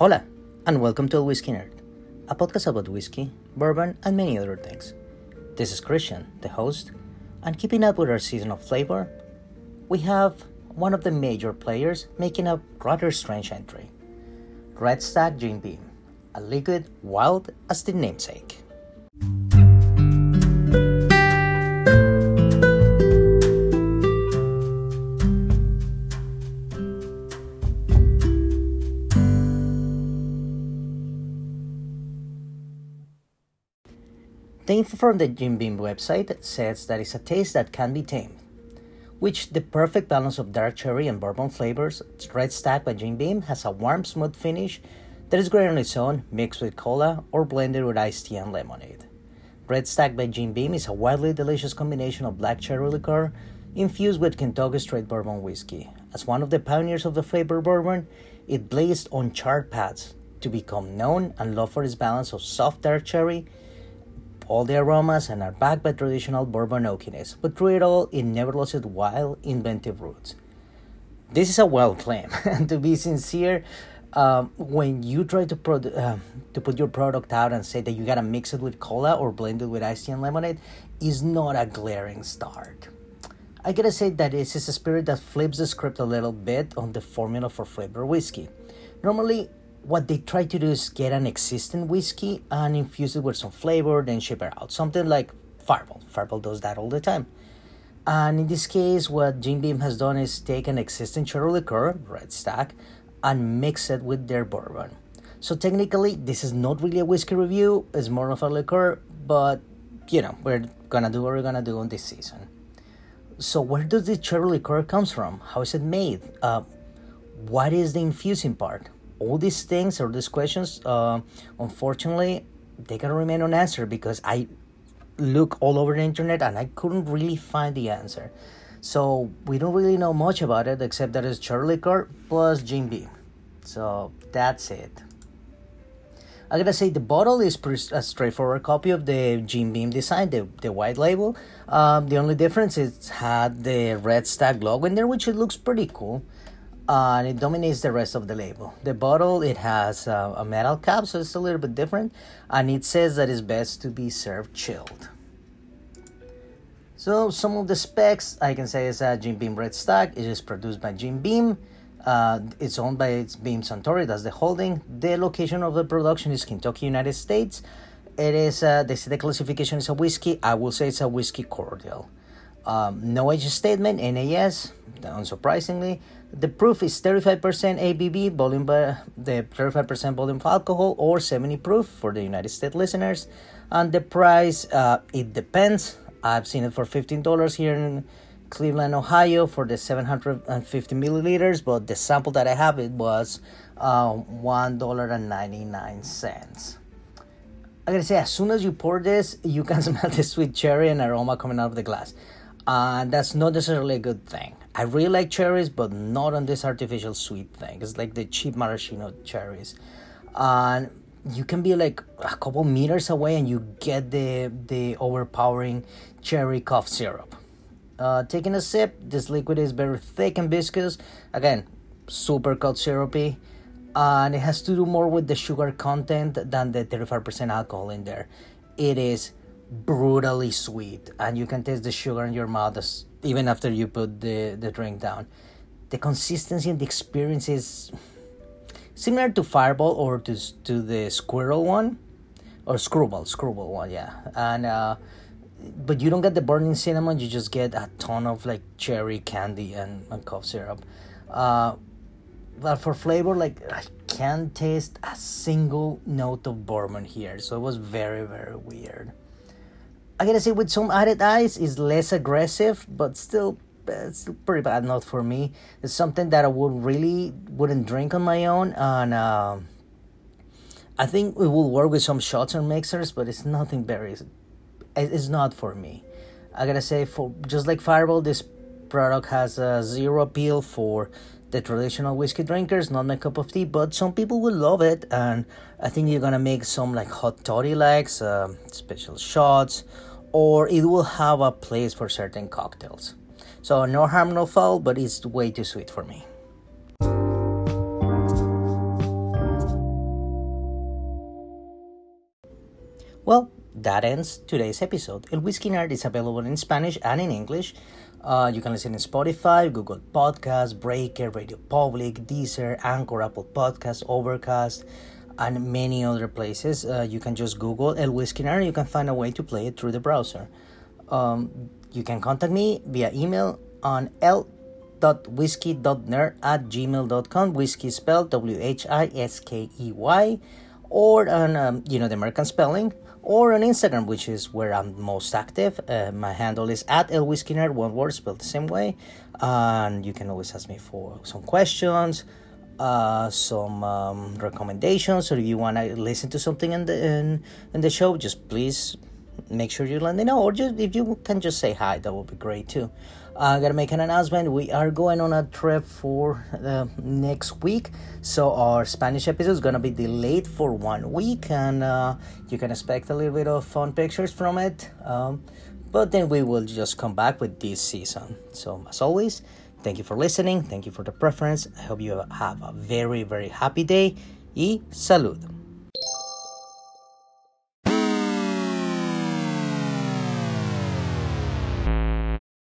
Hola, and welcome to Whiskey Nerd, a podcast about whiskey, bourbon, and many other things. This is Christian, the host, and keeping up with our season of flavor, we have one of the major players making a rather strange entry Red Stag Jim Beam, a liquid wild as the namesake. From the Jim Beam website says that it's a taste that can be tamed, which the perfect balance of dark cherry and bourbon flavors. Red Stag by Jim Beam has a warm, smooth finish that is great on its own, mixed with cola or blended with iced tea and lemonade. Red Stag by Jim Beam is a wildly delicious combination of black cherry liqueur infused with Kentucky straight bourbon whiskey. As one of the pioneers of the flavor bourbon, it blazed on charred paths to become known and loved for its balance of soft dark cherry all the aromas and are backed by traditional bourbon oakiness, but through it all, it never lost its wild, inventive roots. This is a wild claim, and to be sincere, um, when you try to pro- uh, to put your product out and say that you gotta mix it with cola or blend it with iced tea and lemonade, is not a glaring start. I gotta say that this is a spirit that flips the script a little bit on the formula for flavor whiskey. Normally, what they try to do is get an existing whiskey and infuse it with some flavor, then ship it out. Something like Fireball. Fireball does that all the time. And in this case, what Jim Beam has done is take an existing cherry liqueur, Red Stag, and mix it with their bourbon. So technically, this is not really a whiskey review. It's more of a liqueur, but you know we're gonna do what we're gonna do on this season. So where does the cherry liqueur comes from? How is it made? Uh, what is the infusing part? All these things or these questions, uh, unfortunately, they can remain unanswered because I look all over the internet and I couldn't really find the answer. So we don't really know much about it except that it's Charlie liqueur plus Jim Beam. So that's it. I gotta say the bottle is a straightforward copy of the Jim Beam design, the, the white label. Um, the only difference is had the red stag logo in there, which it looks pretty cool and it dominates the rest of the label. The bottle it has uh, a metal cap, so it's a little bit different, and it says that it's best to be served chilled. So some of the specs I can say is a Jim Beam Red Stag. It is produced by Jim Beam. Uh, it's owned by its Beam Suntory. That's the holding. The location of the production is Kentucky, United States. It is uh, they say the classification is a whiskey. I will say it's a whiskey cordial. Um, no age statement, NAS, unsurprisingly. The proof is 35% ABV, volume by the 35% volume of alcohol, or 70 proof for the United States listeners. And the price, uh, it depends. I've seen it for $15 here in Cleveland, Ohio for the 750 milliliters, but the sample that I have it was uh, $1.99. I gotta say, as soon as you pour this, you can smell the sweet cherry and aroma coming out of the glass. Uh, that's not necessarily a good thing. I really like cherries, but not on this artificial sweet thing. It's like the cheap maraschino cherries. And you can be like a couple meters away and you get the the overpowering cherry cough syrup. Uh, taking a sip, this liquid is very thick and viscous. Again, super cold syrupy. And it has to do more with the sugar content than the 35% alcohol in there. It is brutally sweet, and you can taste the sugar in your mouth as, even after you put the, the drink down. The consistency and the experience is similar to Fireball or to, to the Squirrel one, or Screwball, Screwball one, yeah. And uh, but you don't get the burning cinnamon. You just get a ton of like cherry candy and, and cough syrup. Uh, but for flavor, like I can't taste a single note of bourbon here, so it was very very weird. I gotta say, with some added ice, is less aggressive, but still, it's pretty bad. Not for me. It's something that I would really wouldn't drink on my own, and uh, I think it will work with some shots or mixers, but it's nothing very. It's not for me. I gotta say, for just like Fireball, this product has a zero appeal for the traditional whiskey drinkers, not my cup of tea, but some people will love it, and I think you're gonna make some like hot toddy likes, uh, special shots, or it will have a place for certain cocktails. So, no harm, no foul, but it's way too sweet for me. Well, that ends today's episode. El Whiskey Nerd is available in Spanish and in English. Uh, you can listen in Spotify, Google Podcasts, Breaker, Radio Public, Deezer, Anchor, Apple Podcasts, Overcast and many other places. Uh, you can just Google El Whiskey Nerd. You can find a way to play it through the browser. Um, you can contact me via email on l.whiskey.nerd at gmail.com. Whiskey spelled W-H-I-S-K-E-Y. Or on, um, you know, the American spelling or on Instagram, which is where I'm most active. Uh, my handle is at elwhiskeyner, one word spelled the same way. And you can always ask me for some questions, uh, some um, recommendations, or if you want to listen to something in the in, in the show, just please make sure you let me know, or just if you can just say hi, that would be great too. I uh, gotta make an announcement. We are going on a trip for uh, next week, so our Spanish episode is gonna be delayed for one week, and uh, you can expect a little bit of fun pictures from it. Um, but then we will just come back with this season. So as always, thank you for listening. Thank you for the preference. I hope you have a very very happy day. Y salud.